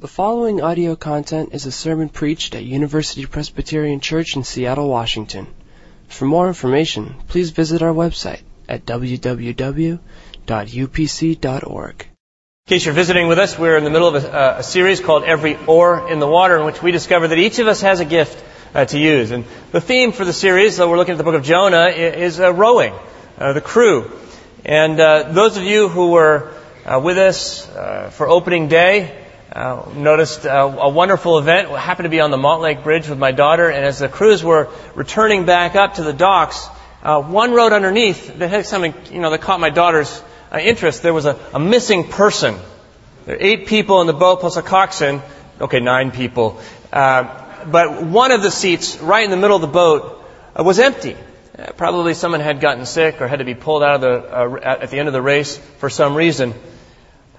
The following audio content is a sermon preached at University Presbyterian Church in Seattle, Washington. For more information, please visit our website at www.upc.org. In case you're visiting with us, we're in the middle of a, uh, a series called Every Oar in the Water, in which we discover that each of us has a gift uh, to use. And the theme for the series, though we're looking at the book of Jonah, is uh, rowing, uh, the crew. And uh, those of you who were uh, with us for opening day noticed a wonderful event. I happened to be on the Montlake Bridge with my daughter, and as the crews were returning back up to the docks, one rowed underneath that had something, you know, that caught my daughter's interest. There was a, a missing person. There are eight people in the boat plus a coxswain. Okay, nine people. Uh, but one of the seats right in the middle of the boat uh, was empty. Uh, probably someone had gotten sick or had to be pulled out of the, uh, at the end of the race for some reason.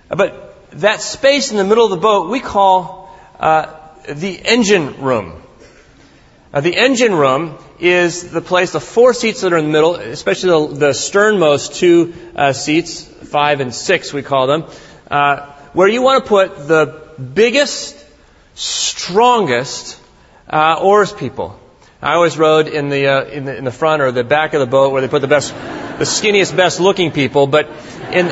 But that space in the middle of the boat we call uh, the engine room. The engine room is the place, the four seats that are in the middle, especially the, the sternmost two uh, seats, five and six we call them, uh, where you want to put the biggest, strongest uh, oars people. I always rode in the, uh, in the in the front or the back of the boat where they put the best, the skinniest, best looking people. But in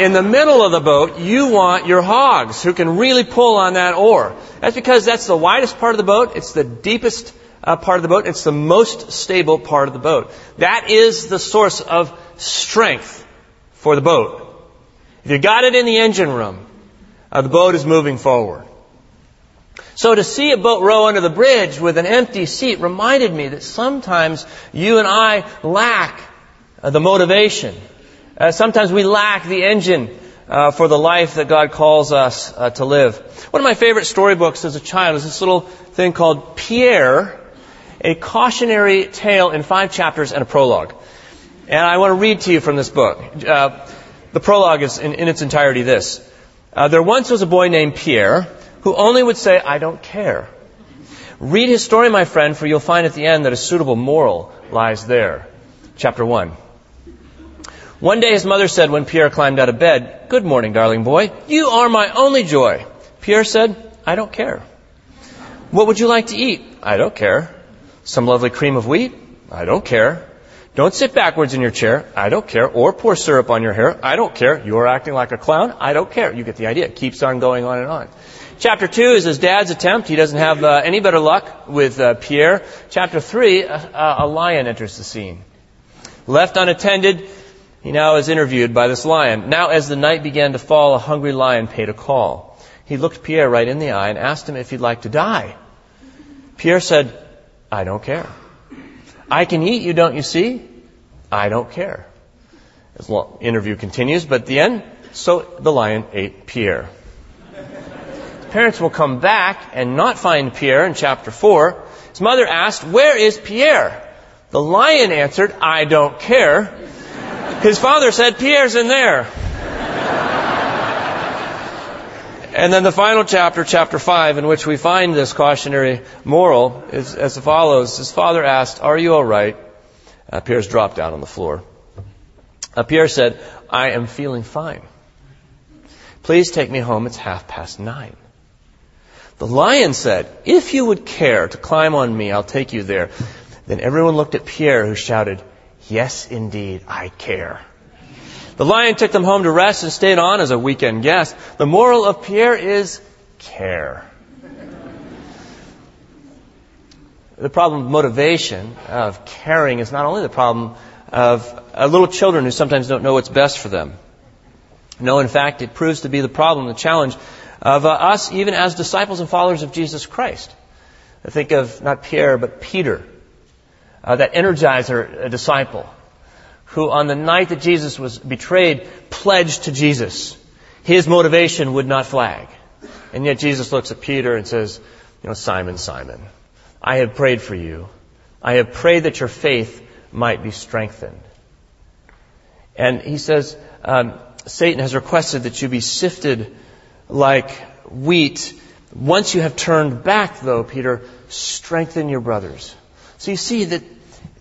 in the middle of the boat, you want your hogs who can really pull on that oar. That's because that's the widest part of the boat. It's the deepest uh, part of the boat. It's the most stable part of the boat. That is the source of strength for the boat. If you got it in the engine room, uh, the boat is moving forward. So to see a boat row under the bridge with an empty seat reminded me that sometimes you and I lack uh, the motivation. Uh, sometimes we lack the engine uh, for the life that God calls us uh, to live. One of my favorite storybooks as a child is this little thing called Pierre, a cautionary tale in five chapters and a prologue. And I want to read to you from this book. Uh, the prologue is in, in its entirety this. Uh, there once was a boy named Pierre who only would say, I don't care. Read his story, my friend, for you'll find at the end that a suitable moral lies there. Chapter 1. One day his mother said when Pierre climbed out of bed, Good morning, darling boy. You are my only joy. Pierre said, I don't care. What would you like to eat? I don't care. Some lovely cream of wheat? I don't care. Don't sit backwards in your chair. I don't care. Or pour syrup on your hair. I don't care. You're acting like a clown. I don't care. You get the idea. It keeps on going on and on. Chapter 2 is his dad's attempt. He doesn't have uh, any better luck with uh, Pierre. Chapter 3, uh, a lion enters the scene. Left unattended, he now is interviewed by this lion. Now, as the night began to fall, a hungry lion paid a call. He looked Pierre right in the eye and asked him if he'd like to die. Pierre said, I don't care. I can eat you, don't you see? I don't care. The interview continues, but at the end, so the lion ate Pierre parents will come back and not find Pierre in chapter 4. His mother asked, Where is Pierre? The lion answered, I don't care. His father said, Pierre's in there. And then the final chapter, chapter 5, in which we find this cautionary moral, is as follows. His father asked, Are you alright? Uh, Pierre's dropped down on the floor. Uh, Pierre said, I am feeling fine. Please take me home. It's half past nine. The lion said, If you would care to climb on me, I'll take you there. Then everyone looked at Pierre, who shouted, Yes, indeed, I care. The lion took them home to rest and stayed on as a weekend guest. The moral of Pierre is care. The problem of motivation, of caring, is not only the problem of uh, little children who sometimes don't know what's best for them. No, in fact, it proves to be the problem, the challenge of uh, us even as disciples and followers of Jesus Christ. I think of not Pierre, but Peter, uh, that energizer disciple, who on the night that Jesus was betrayed pledged to Jesus. His motivation would not flag. And yet Jesus looks at Peter and says, you know, Simon, Simon, I have prayed for you. I have prayed that your faith might be strengthened. And he says, um, Satan has requested that you be sifted like wheat. Once you have turned back, though, Peter, strengthen your brothers. So you see that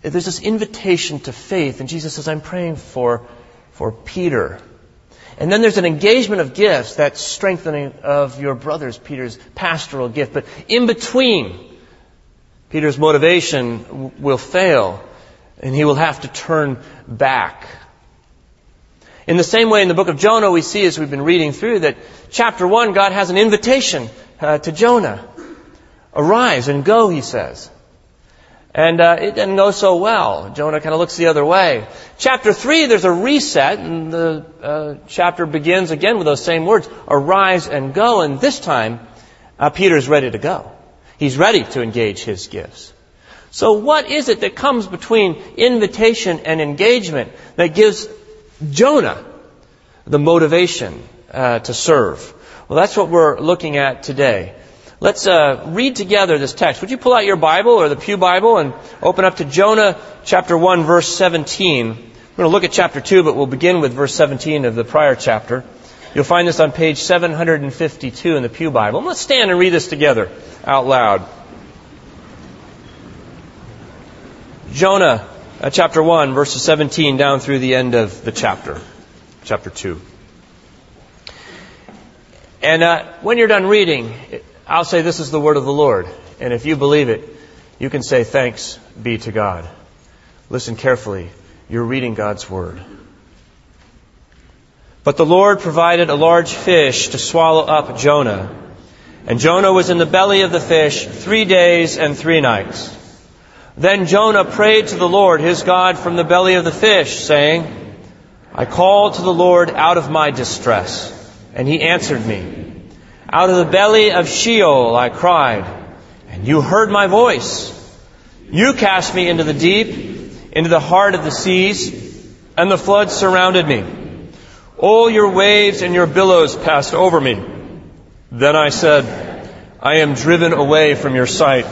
there's this invitation to faith, and Jesus says, I'm praying for, for Peter. And then there's an engagement of gifts, that strengthening of your brothers, Peter's pastoral gift. But in between, Peter's motivation will fail and he will have to turn back. In the same way, in the book of Jonah, we see as we've been reading through that chapter 1, God has an invitation uh, to Jonah. Arise and go, he says. And uh, it didn't go so well. Jonah kind of looks the other way. Chapter 3, there's a reset, and the uh, chapter begins again with those same words arise and go. And this time, uh, Peter's ready to go. He's ready to engage his gifts. So, what is it that comes between invitation and engagement that gives Jonah the motivation uh, to serve? Well, that's what we're looking at today. Let's uh, read together this text. Would you pull out your Bible or the Pew Bible and open up to Jonah chapter 1, verse 17? We're going to look at chapter 2, but we'll begin with verse 17 of the prior chapter. You'll find this on page 752 in the Pew Bible. And let's stand and read this together out loud. Jonah uh, chapter 1, verses 17 down through the end of the chapter, chapter 2. And uh, when you're done reading, I'll say, This is the word of the Lord. And if you believe it, you can say, Thanks be to God. Listen carefully. You're reading God's word. But the Lord provided a large fish to swallow up Jonah. And Jonah was in the belly of the fish three days and three nights. Then Jonah prayed to the Lord his God from the belly of the fish, saying, I called to the Lord out of my distress, and he answered me. Out of the belly of Sheol I cried, and you heard my voice. You cast me into the deep, into the heart of the seas, and the floods surrounded me. All your waves and your billows passed over me. Then I said, I am driven away from your sight.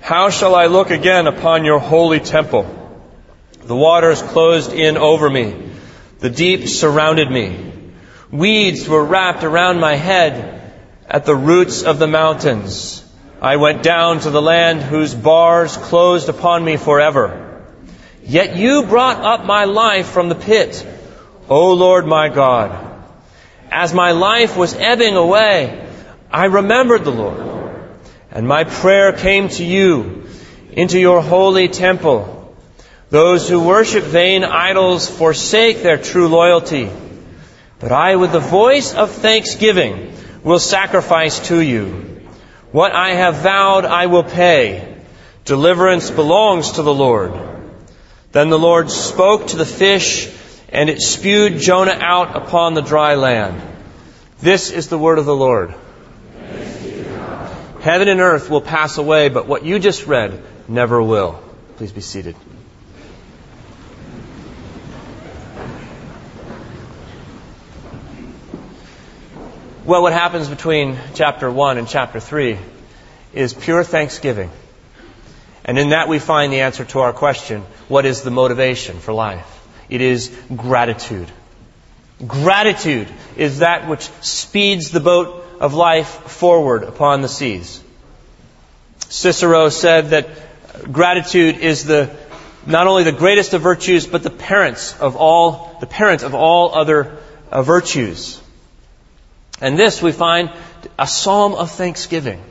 How shall I look again upon your holy temple? The waters closed in over me. The deep surrounded me. Weeds were wrapped around my head at the roots of the mountains. I went down to the land whose bars closed upon me forever. Yet you brought up my life from the pit, O Lord my God. As my life was ebbing away, I remembered the Lord, and my prayer came to you into your holy temple. Those who worship vain idols forsake their true loyalty. But I, with the voice of thanksgiving, will sacrifice to you. What I have vowed I will pay. Deliverance belongs to the Lord. Then the Lord spoke to the fish, and it spewed Jonah out upon the dry land. This is the word of the Lord. Heaven and earth will pass away, but what you just read never will. Please be seated. Well, what happens between chapter 1 and chapter 3 is pure thanksgiving. And in that we find the answer to our question what is the motivation for life? It is gratitude. Gratitude is that which speeds the boat of life forward upon the seas. Cicero said that gratitude is the not only the greatest of virtues, but the parents of all the parent of all other uh, virtues. And this we find a psalm of thanksgiving,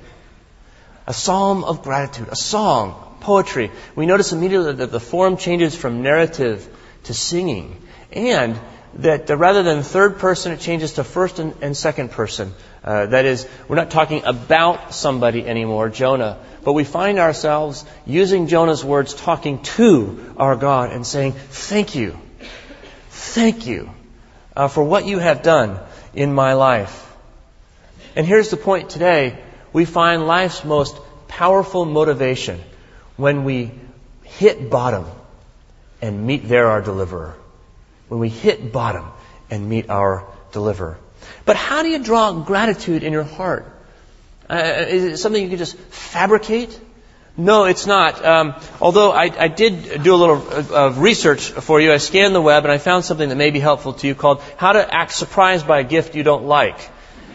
a psalm of gratitude, a song, poetry. We notice immediately that the form changes from narrative to singing, and that rather than third person, it changes to first and, and second person. Uh, that is, we're not talking about somebody anymore, Jonah, but we find ourselves using Jonah's words, talking to our God and saying, Thank you. Thank you uh, for what you have done in my life. And here's the point today. We find life's most powerful motivation when we hit bottom and meet there our deliverer. When we hit bottom and meet our deliverer. But how do you draw gratitude in your heart? Uh, is it something you can just fabricate? No, it's not. Um, although I, I, did do a little uh, research for you, I scanned the web and I found something that may be helpful to you called "How to Act Surprised by a Gift You Don't Like."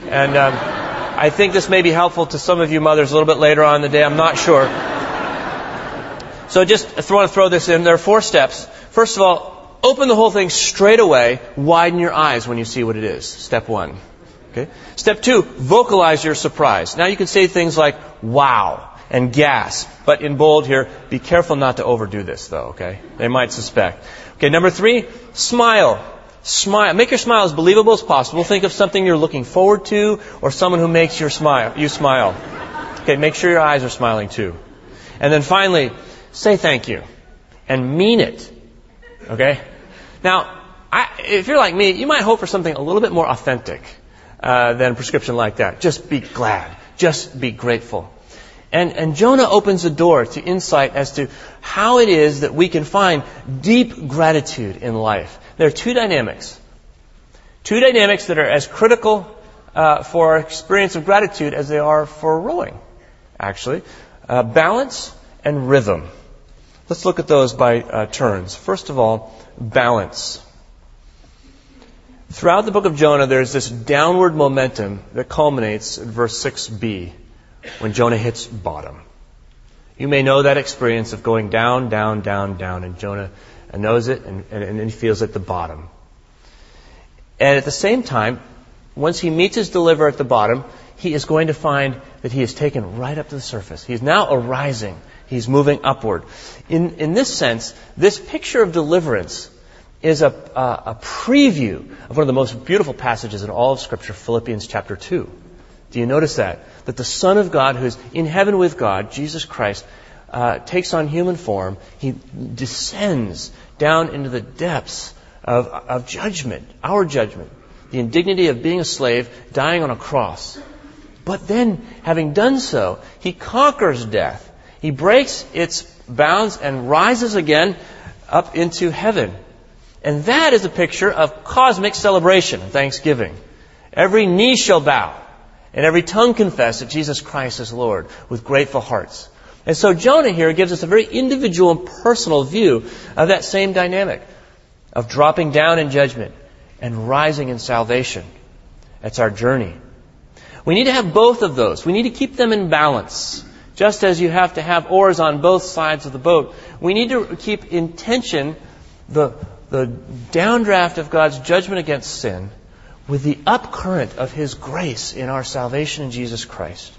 And um, I think this may be helpful to some of you mothers a little bit later on in the day. I'm not sure. So just want to throw this in. There are four steps. First of all, open the whole thing straight away. Widen your eyes when you see what it is. Step one. Okay. Step two, vocalize your surprise. Now you can say things like, wow and gasp. But in bold here, be careful not to overdo this though, okay? They might suspect. Okay, number three, smile. Smile. Make your smile as believable as possible. Think of something you're looking forward to or someone who makes your smile, you smile. Okay, make sure your eyes are smiling too. And then finally, say thank you. And mean it. Okay? Now, I, if you're like me, you might hope for something a little bit more authentic uh, than a prescription like that. Just be glad. Just be grateful. And, and Jonah opens the door to insight as to how it is that we can find deep gratitude in life. There are two dynamics. Two dynamics that are as critical uh, for our experience of gratitude as they are for rowing, actually. Uh, balance and rhythm. Let's look at those by uh, turns. First of all, balance. Throughout the book of Jonah, there's this downward momentum that culminates in verse 6b when Jonah hits bottom. You may know that experience of going down, down, down, down, and Jonah knows it and, and, and he feels at the bottom. And at the same time, once he meets his deliverer at the bottom, he is going to find that he is taken right up to the surface. He's now arising. He's moving upward. In, in this sense, this picture of deliverance is a, a, a preview of one of the most beautiful passages in all of Scripture, Philippians chapter 2. Do you notice that? That the Son of God, who is in heaven with God, Jesus Christ, uh, takes on human form. He descends down into the depths of, of judgment, our judgment, the indignity of being a slave, dying on a cross. But then, having done so, he conquers death. He breaks its bounds and rises again up into heaven. And that is a picture of cosmic celebration, thanksgiving. Every knee shall bow and every tongue confess that Jesus Christ is Lord with grateful hearts. And so Jonah here gives us a very individual and personal view of that same dynamic of dropping down in judgment and rising in salvation. That's our journey. We need to have both of those. We need to keep them in balance. Just as you have to have oars on both sides of the boat, we need to keep in tension the, the downdraft of God's judgment against sin with the upcurrent of His grace in our salvation in Jesus Christ.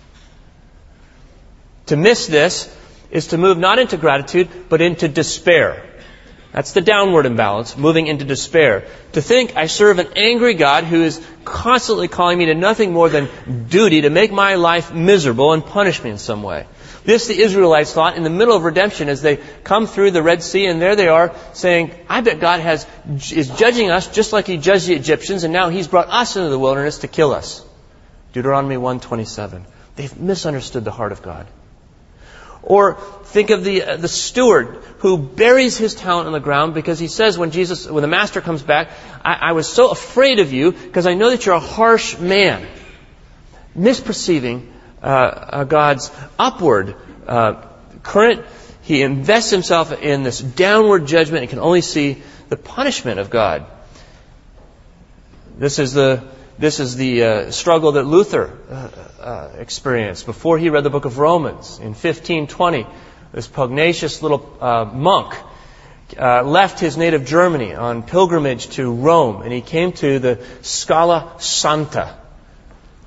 To miss this is to move not into gratitude, but into despair. That's the downward imbalance, moving into despair. To think I serve an angry God who is constantly calling me to nothing more than duty to make my life miserable and punish me in some way. This the Israelites thought in the middle of redemption as they come through the Red Sea and there they are saying, I bet God has, is judging us just like He judged the Egyptians and now He's brought us into the wilderness to kill us. Deuteronomy 127. They've misunderstood the heart of God. Or think of the, uh, the steward who buries his talent in the ground because he says when Jesus, when the master comes back, I, I was so afraid of you because I know that you're a harsh man. Misperceiving uh, God's upward uh, current. He invests himself in this downward judgment and can only see the punishment of God. This is the this is the uh, struggle that Luther uh, uh, experienced before he read the book of Romans in 1520. This pugnacious little monk left his native Germany on pilgrimage to Rome, and he came to the Scala Santa,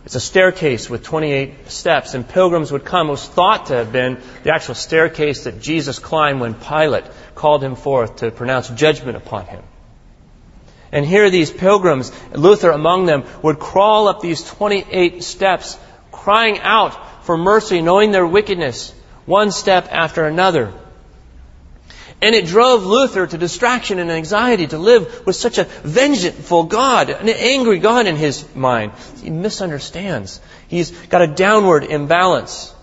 it's a staircase with 28 steps, and pilgrims would come. It was thought to have been the actual staircase that Jesus climbed when Pilate called him forth to pronounce judgment upon him. And here these pilgrims, Luther among them, would crawl up these 28 steps, crying out for mercy, knowing their wickedness, one step after another. And it drove Luther to distraction and anxiety to live with such a vengeful God, an angry God in his mind. He misunderstands. He's got a downward imbalance.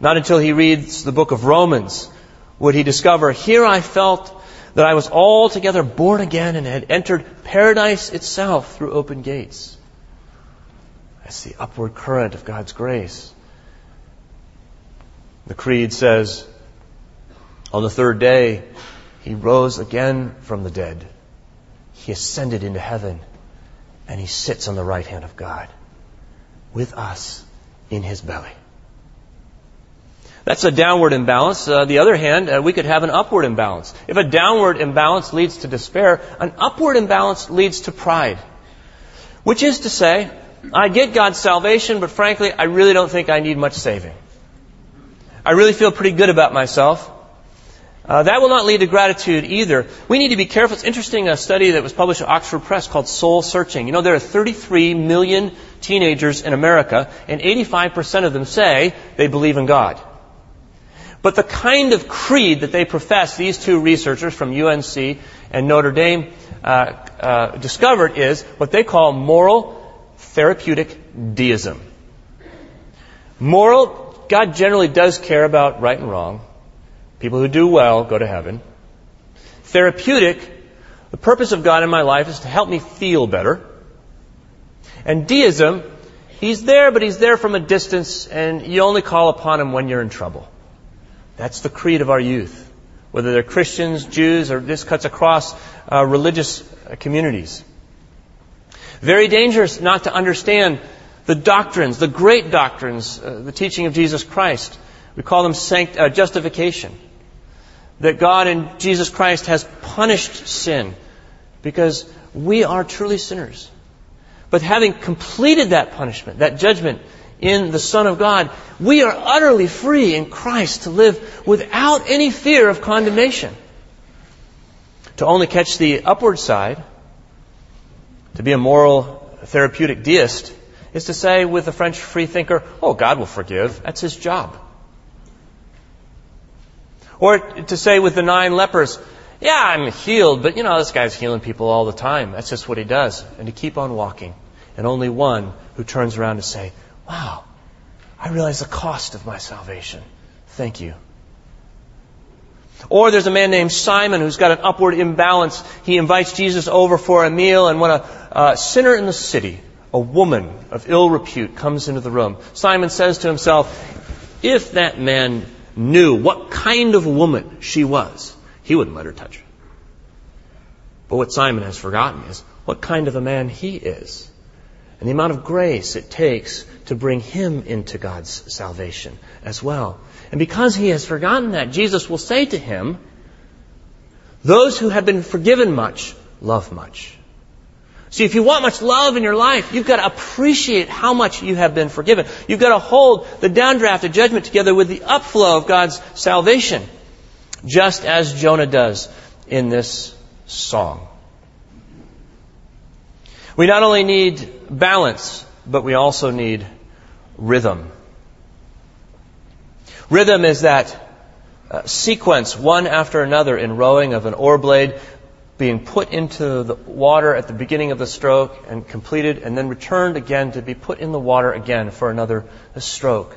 Not until he reads the book of Romans would he discover, here I felt that I was altogether born again and had entered paradise itself through open gates. That's the upward current of God's grace. The Creed says, on the third day, he rose again from the dead. He ascended into heaven and he sits on the right hand of God with us in his belly. That's a downward imbalance. Uh, the other hand, uh, we could have an upward imbalance. If a downward imbalance leads to despair, an upward imbalance leads to pride. Which is to say, I get God's salvation, but frankly, I really don't think I need much saving. I really feel pretty good about myself. Uh, that will not lead to gratitude either. We need to be careful. It's interesting a study that was published at Oxford Press called Soul Searching. You know, there are 33 million teenagers in America, and 85% of them say they believe in God. But the kind of creed that they profess, these two researchers from UNC and Notre Dame uh, uh, discovered is what they call moral therapeutic deism. Moral, God generally does care about right and wrong. People who do well go to heaven. Therapeutic, the purpose of God in my life is to help me feel better. And deism, He's there, but He's there from a distance, and you only call upon Him when you're in trouble. That's the creed of our youth. Whether they're Christians, Jews, or this cuts across uh, religious communities. Very dangerous not to understand the doctrines, the great doctrines, uh, the teaching of Jesus Christ. We call them sanct- uh, justification. That God in Jesus Christ has punished sin because we are truly sinners. But having completed that punishment, that judgment, in the Son of God, we are utterly free in Christ to live without any fear of condemnation. To only catch the upward side, to be a moral therapeutic deist, is to say with the French freethinker, oh, God will forgive. That's his job. Or to say with the nine lepers, yeah, I'm healed, but you know, this guy's healing people all the time. That's just what he does. And to keep on walking. And only one who turns around to say, Wow, I realize the cost of my salvation. Thank you. Or there's a man named Simon who's got an upward imbalance. He invites Jesus over for a meal, and when a, a sinner in the city, a woman of ill repute, comes into the room, Simon says to himself, If that man knew what kind of woman she was, he wouldn't let her touch her. But what Simon has forgotten is what kind of a man he is and the amount of grace it takes to bring him into God's salvation as well. And because he has forgotten that, Jesus will say to him, Those who have been forgiven much love much. See, if you want much love in your life, you've got to appreciate how much you have been forgiven. You've got to hold the downdraft of judgment together with the upflow of God's salvation, just as Jonah does in this song. We not only need balance, but we also need rhythm. Rhythm is that uh, sequence, one after another, in rowing of an oar blade being put into the water at the beginning of the stroke and completed, and then returned again to be put in the water again for another stroke.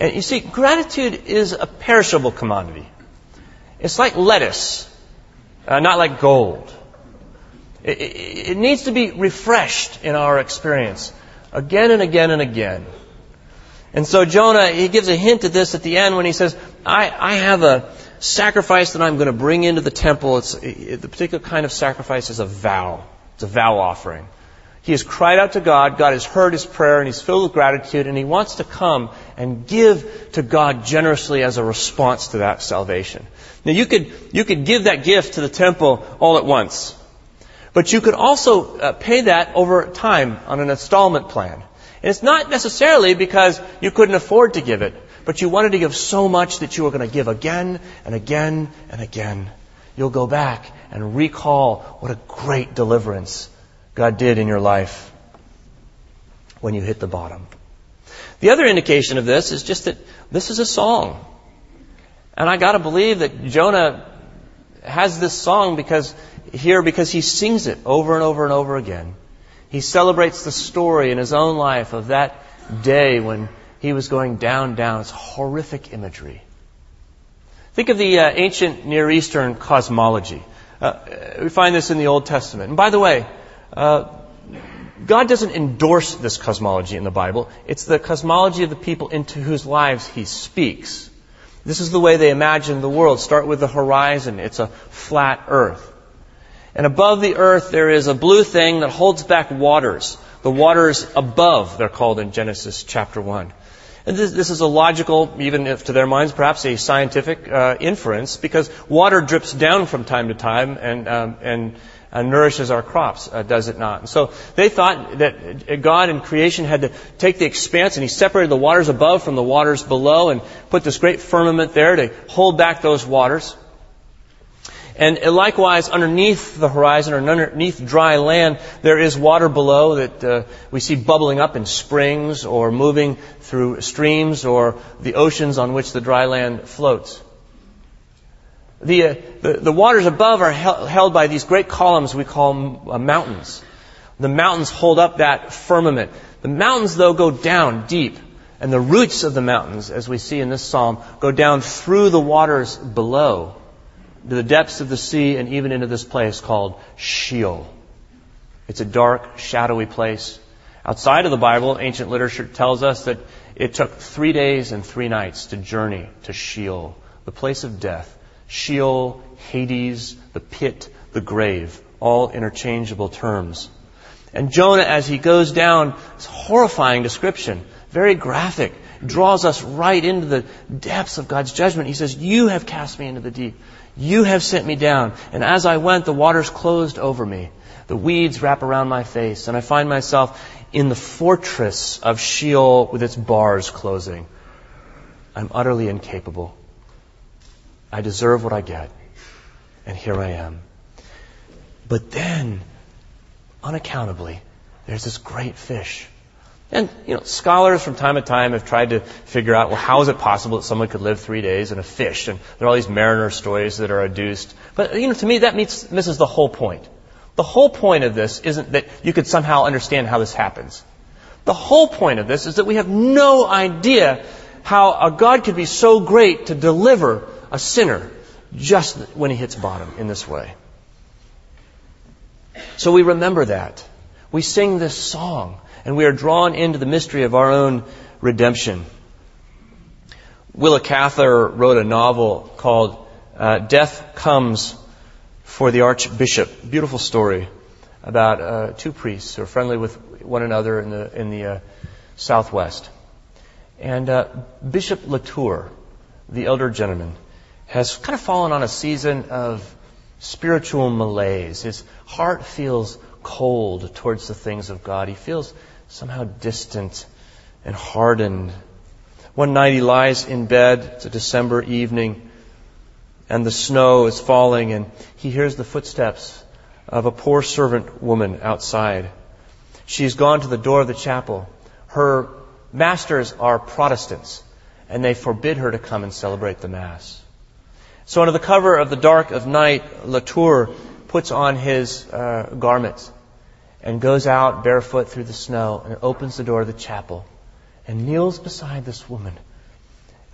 And you see, gratitude is a perishable commodity. It's like lettuce, uh, not like gold. It, it, it needs to be refreshed in our experience again and again and again. And so Jonah, he gives a hint of this at the end when he says, I, I have a sacrifice that I'm going to bring into the temple. It's, it, the particular kind of sacrifice is a vow. It's a vow offering. He has cried out to God. God has heard his prayer and he's filled with gratitude and he wants to come and give to God generously as a response to that salvation. Now you could, you could give that gift to the temple all at once. But you could also uh, pay that over time on an installment plan. And it's not necessarily because you couldn't afford to give it, but you wanted to give so much that you were going to give again and again and again. You'll go back and recall what a great deliverance God did in your life when you hit the bottom. The other indication of this is just that this is a song. And I gotta believe that Jonah has this song because here because he sings it over and over and over again. He celebrates the story in his own life of that day when he was going down, down. It's horrific imagery. Think of the uh, ancient Near Eastern cosmology. Uh, we find this in the Old Testament. And by the way, uh, God doesn't endorse this cosmology in the Bible. It's the cosmology of the people into whose lives He speaks. This is the way they imagine the world. Start with the horizon. It's a flat earth. And above the earth there is a blue thing that holds back waters. The waters above, they're called in Genesis chapter 1. And this, this is a logical, even if to their minds, perhaps a scientific uh, inference, because water drips down from time to time and, um, and uh, nourishes our crops, uh, does it not? And so they thought that God in creation had to take the expanse and He separated the waters above from the waters below and put this great firmament there to hold back those waters. And likewise, underneath the horizon or underneath dry land, there is water below that uh, we see bubbling up in springs or moving through streams or the oceans on which the dry land floats. The, uh, the, the, waters above are held, held by these great columns we call uh, mountains. The mountains hold up that firmament. The mountains, though, go down deep. And the roots of the mountains, as we see in this psalm, go down through the waters below to the depths of the sea and even into this place called Sheol. It's a dark, shadowy place. Outside of the Bible, ancient literature tells us that it took three days and three nights to journey to Sheol, the place of death. Sheol, Hades, the pit, the grave, all interchangeable terms. And Jonah, as he goes down, it's horrifying description, very graphic, draws us right into the depths of God's judgment. He says, You have cast me into the deep. You have sent me down. And as I went, the waters closed over me. The weeds wrap around my face, and I find myself in the fortress of Sheol with its bars closing. I'm utterly incapable. I deserve what I get. And here I am. But then, unaccountably, there's this great fish and, you know, scholars from time to time have tried to figure out, well, how is it possible that someone could live three days in a fish? And there are all these mariner stories that are adduced. But, you know, to me, that meets, misses the whole point. The whole point of this isn't that you could somehow understand how this happens. The whole point of this is that we have no idea how a God could be so great to deliver a sinner just when he hits bottom in this way. So we remember that. We sing this song and we are drawn into the mystery of our own redemption. Willa Cather wrote a novel called uh, Death Comes for the Archbishop. Beautiful story about uh, two priests who are friendly with one another in the, in the uh, Southwest. And uh, Bishop Latour, the elder gentleman, has kind of fallen on a season of spiritual malaise. His heart feels cold towards the things of God. He feels somehow distant and hardened. One night he lies in bed, it's a December evening, and the snow is falling, and he hears the footsteps of a poor servant woman outside. She's gone to the door of the chapel. Her masters are Protestants, and they forbid her to come and celebrate the Mass. So under the cover of the dark of night, Latour puts on his uh, garments and goes out barefoot through the snow and opens the door of the chapel and kneels beside this woman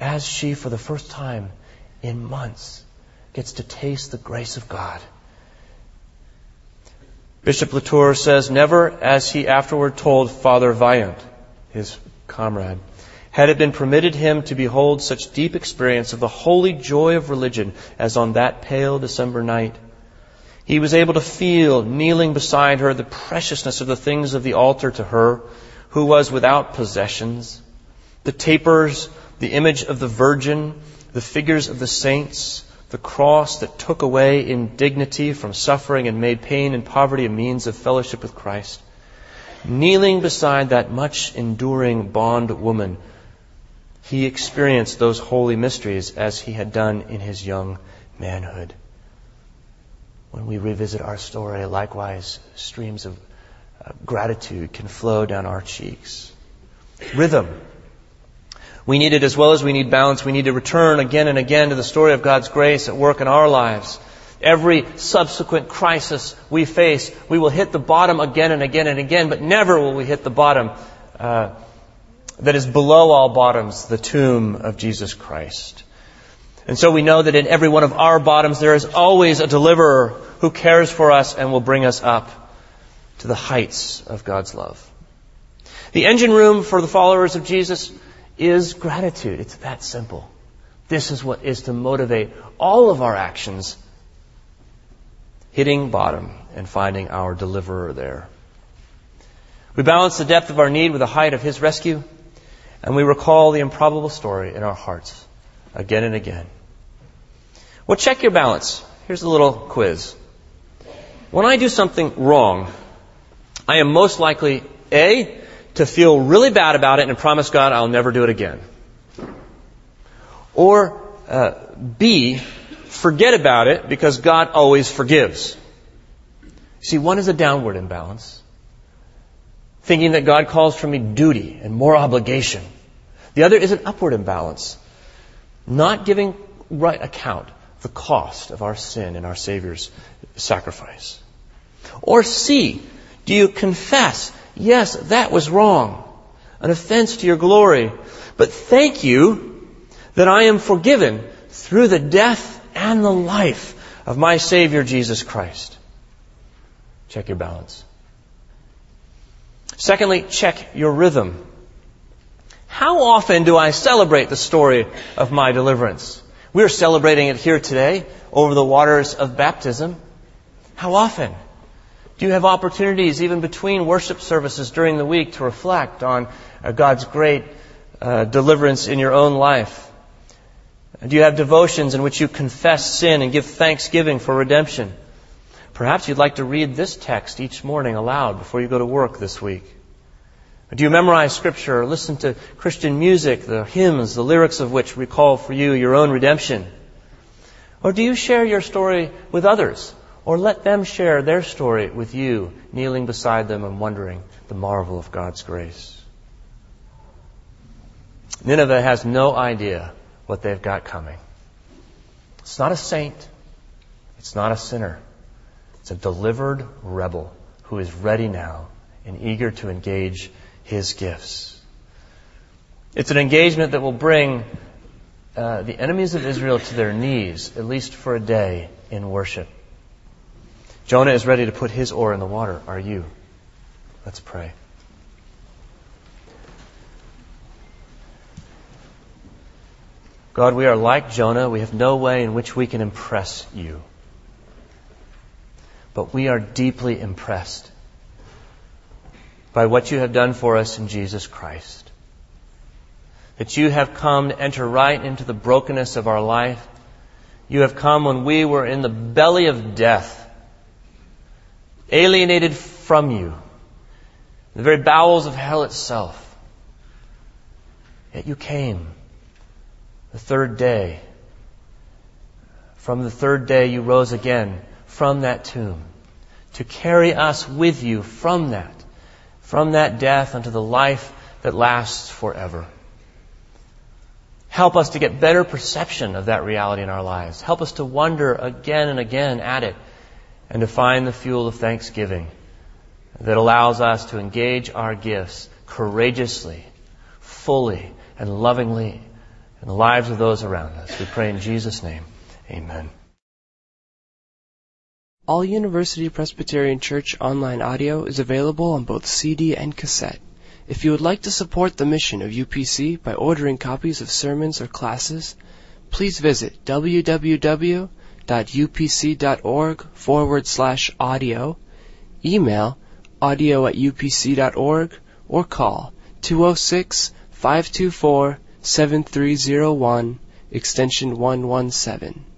as she, for the first time in months, gets to taste the grace of God. Bishop Latour says, Never, as he afterward told Father Vaillant, his comrade, had it been permitted him to behold such deep experience of the holy joy of religion as on that pale December night. He was able to feel, kneeling beside her, the preciousness of the things of the altar to her, who was without possessions. The tapers, the image of the Virgin, the figures of the saints, the cross that took away indignity from suffering and made pain and poverty a means of fellowship with Christ. Kneeling beside that much enduring bond woman, he experienced those holy mysteries as he had done in his young manhood when we revisit our story, likewise, streams of uh, gratitude can flow down our cheeks. Rhythm. We need it as well as we need balance. We need to return again and again to the story of God's grace at work in our lives. Every subsequent crisis we face, we will hit the bottom again and again and again, but never will we hit the bottom uh, that is below all bottoms, the tomb of Jesus Christ. And so we know that in every one of our bottoms there is always a deliverer who cares for us and will bring us up to the heights of God's love. The engine room for the followers of Jesus is gratitude. It's that simple. This is what is to motivate all of our actions, hitting bottom and finding our deliverer there. We balance the depth of our need with the height of His rescue. and we recall the improbable story in our hearts again and again. Well, check your balance. Here's a little quiz. When I do something wrong, I am most likely A, to feel really bad about it and promise God I'll never do it again. Or uh, B, forget about it because God always forgives. See, one is a downward imbalance, thinking that God calls for me duty and more obligation. The other is an upward imbalance, not giving right account the cost of our sin and our Savior's sacrifice. Or C, do you confess, yes, that was wrong, an offense to your glory, but thank you that I am forgiven through the death and the life of my Savior Jesus Christ. Check your balance. Secondly, check your rhythm. How often do I celebrate the story of my deliverance? We're celebrating it here today over the waters of baptism. How often? Do you have opportunities even between worship services during the week to reflect on uh, God's great uh, deliverance in your own life? Do you have devotions in which you confess sin and give thanksgiving for redemption? Perhaps you'd like to read this text each morning aloud before you go to work this week. Do you memorize scripture or listen to Christian music, the hymns, the lyrics of which recall for you your own redemption? Or do you share your story with others? Or let them share their story with you, kneeling beside them and wondering the marvel of God's grace? Nineveh has no idea what they've got coming. It's not a saint. It's not a sinner. It's a delivered rebel who is ready now and eager to engage his gifts. It's an engagement that will bring uh, the enemies of Israel to their knees, at least for a day, in worship. Jonah is ready to put his oar in the water. Are you? Let's pray. God, we are like Jonah. We have no way in which we can impress you. But we are deeply impressed by what you have done for us in Jesus Christ. That you have come to enter right into the brokenness of our life. You have come when we were in the belly of death, alienated from you, the very bowels of hell itself. Yet you came the third day. From the third day you rose again from that tomb to carry us with you from that, from that death unto the life that lasts forever. Help us to get better perception of that reality in our lives. Help us to wonder again and again at it and to find the fuel of thanksgiving that allows us to engage our gifts courageously, fully, and lovingly in the lives of those around us. We pray in Jesus' name. Amen. All University Presbyterian Church online audio is available on both CD and cassette. If you would like to support the mission of UPC by ordering copies of sermons or classes, please visit www.upc.org forward slash audio, email audio at upc.org, or call 206 524 7301, extension 117.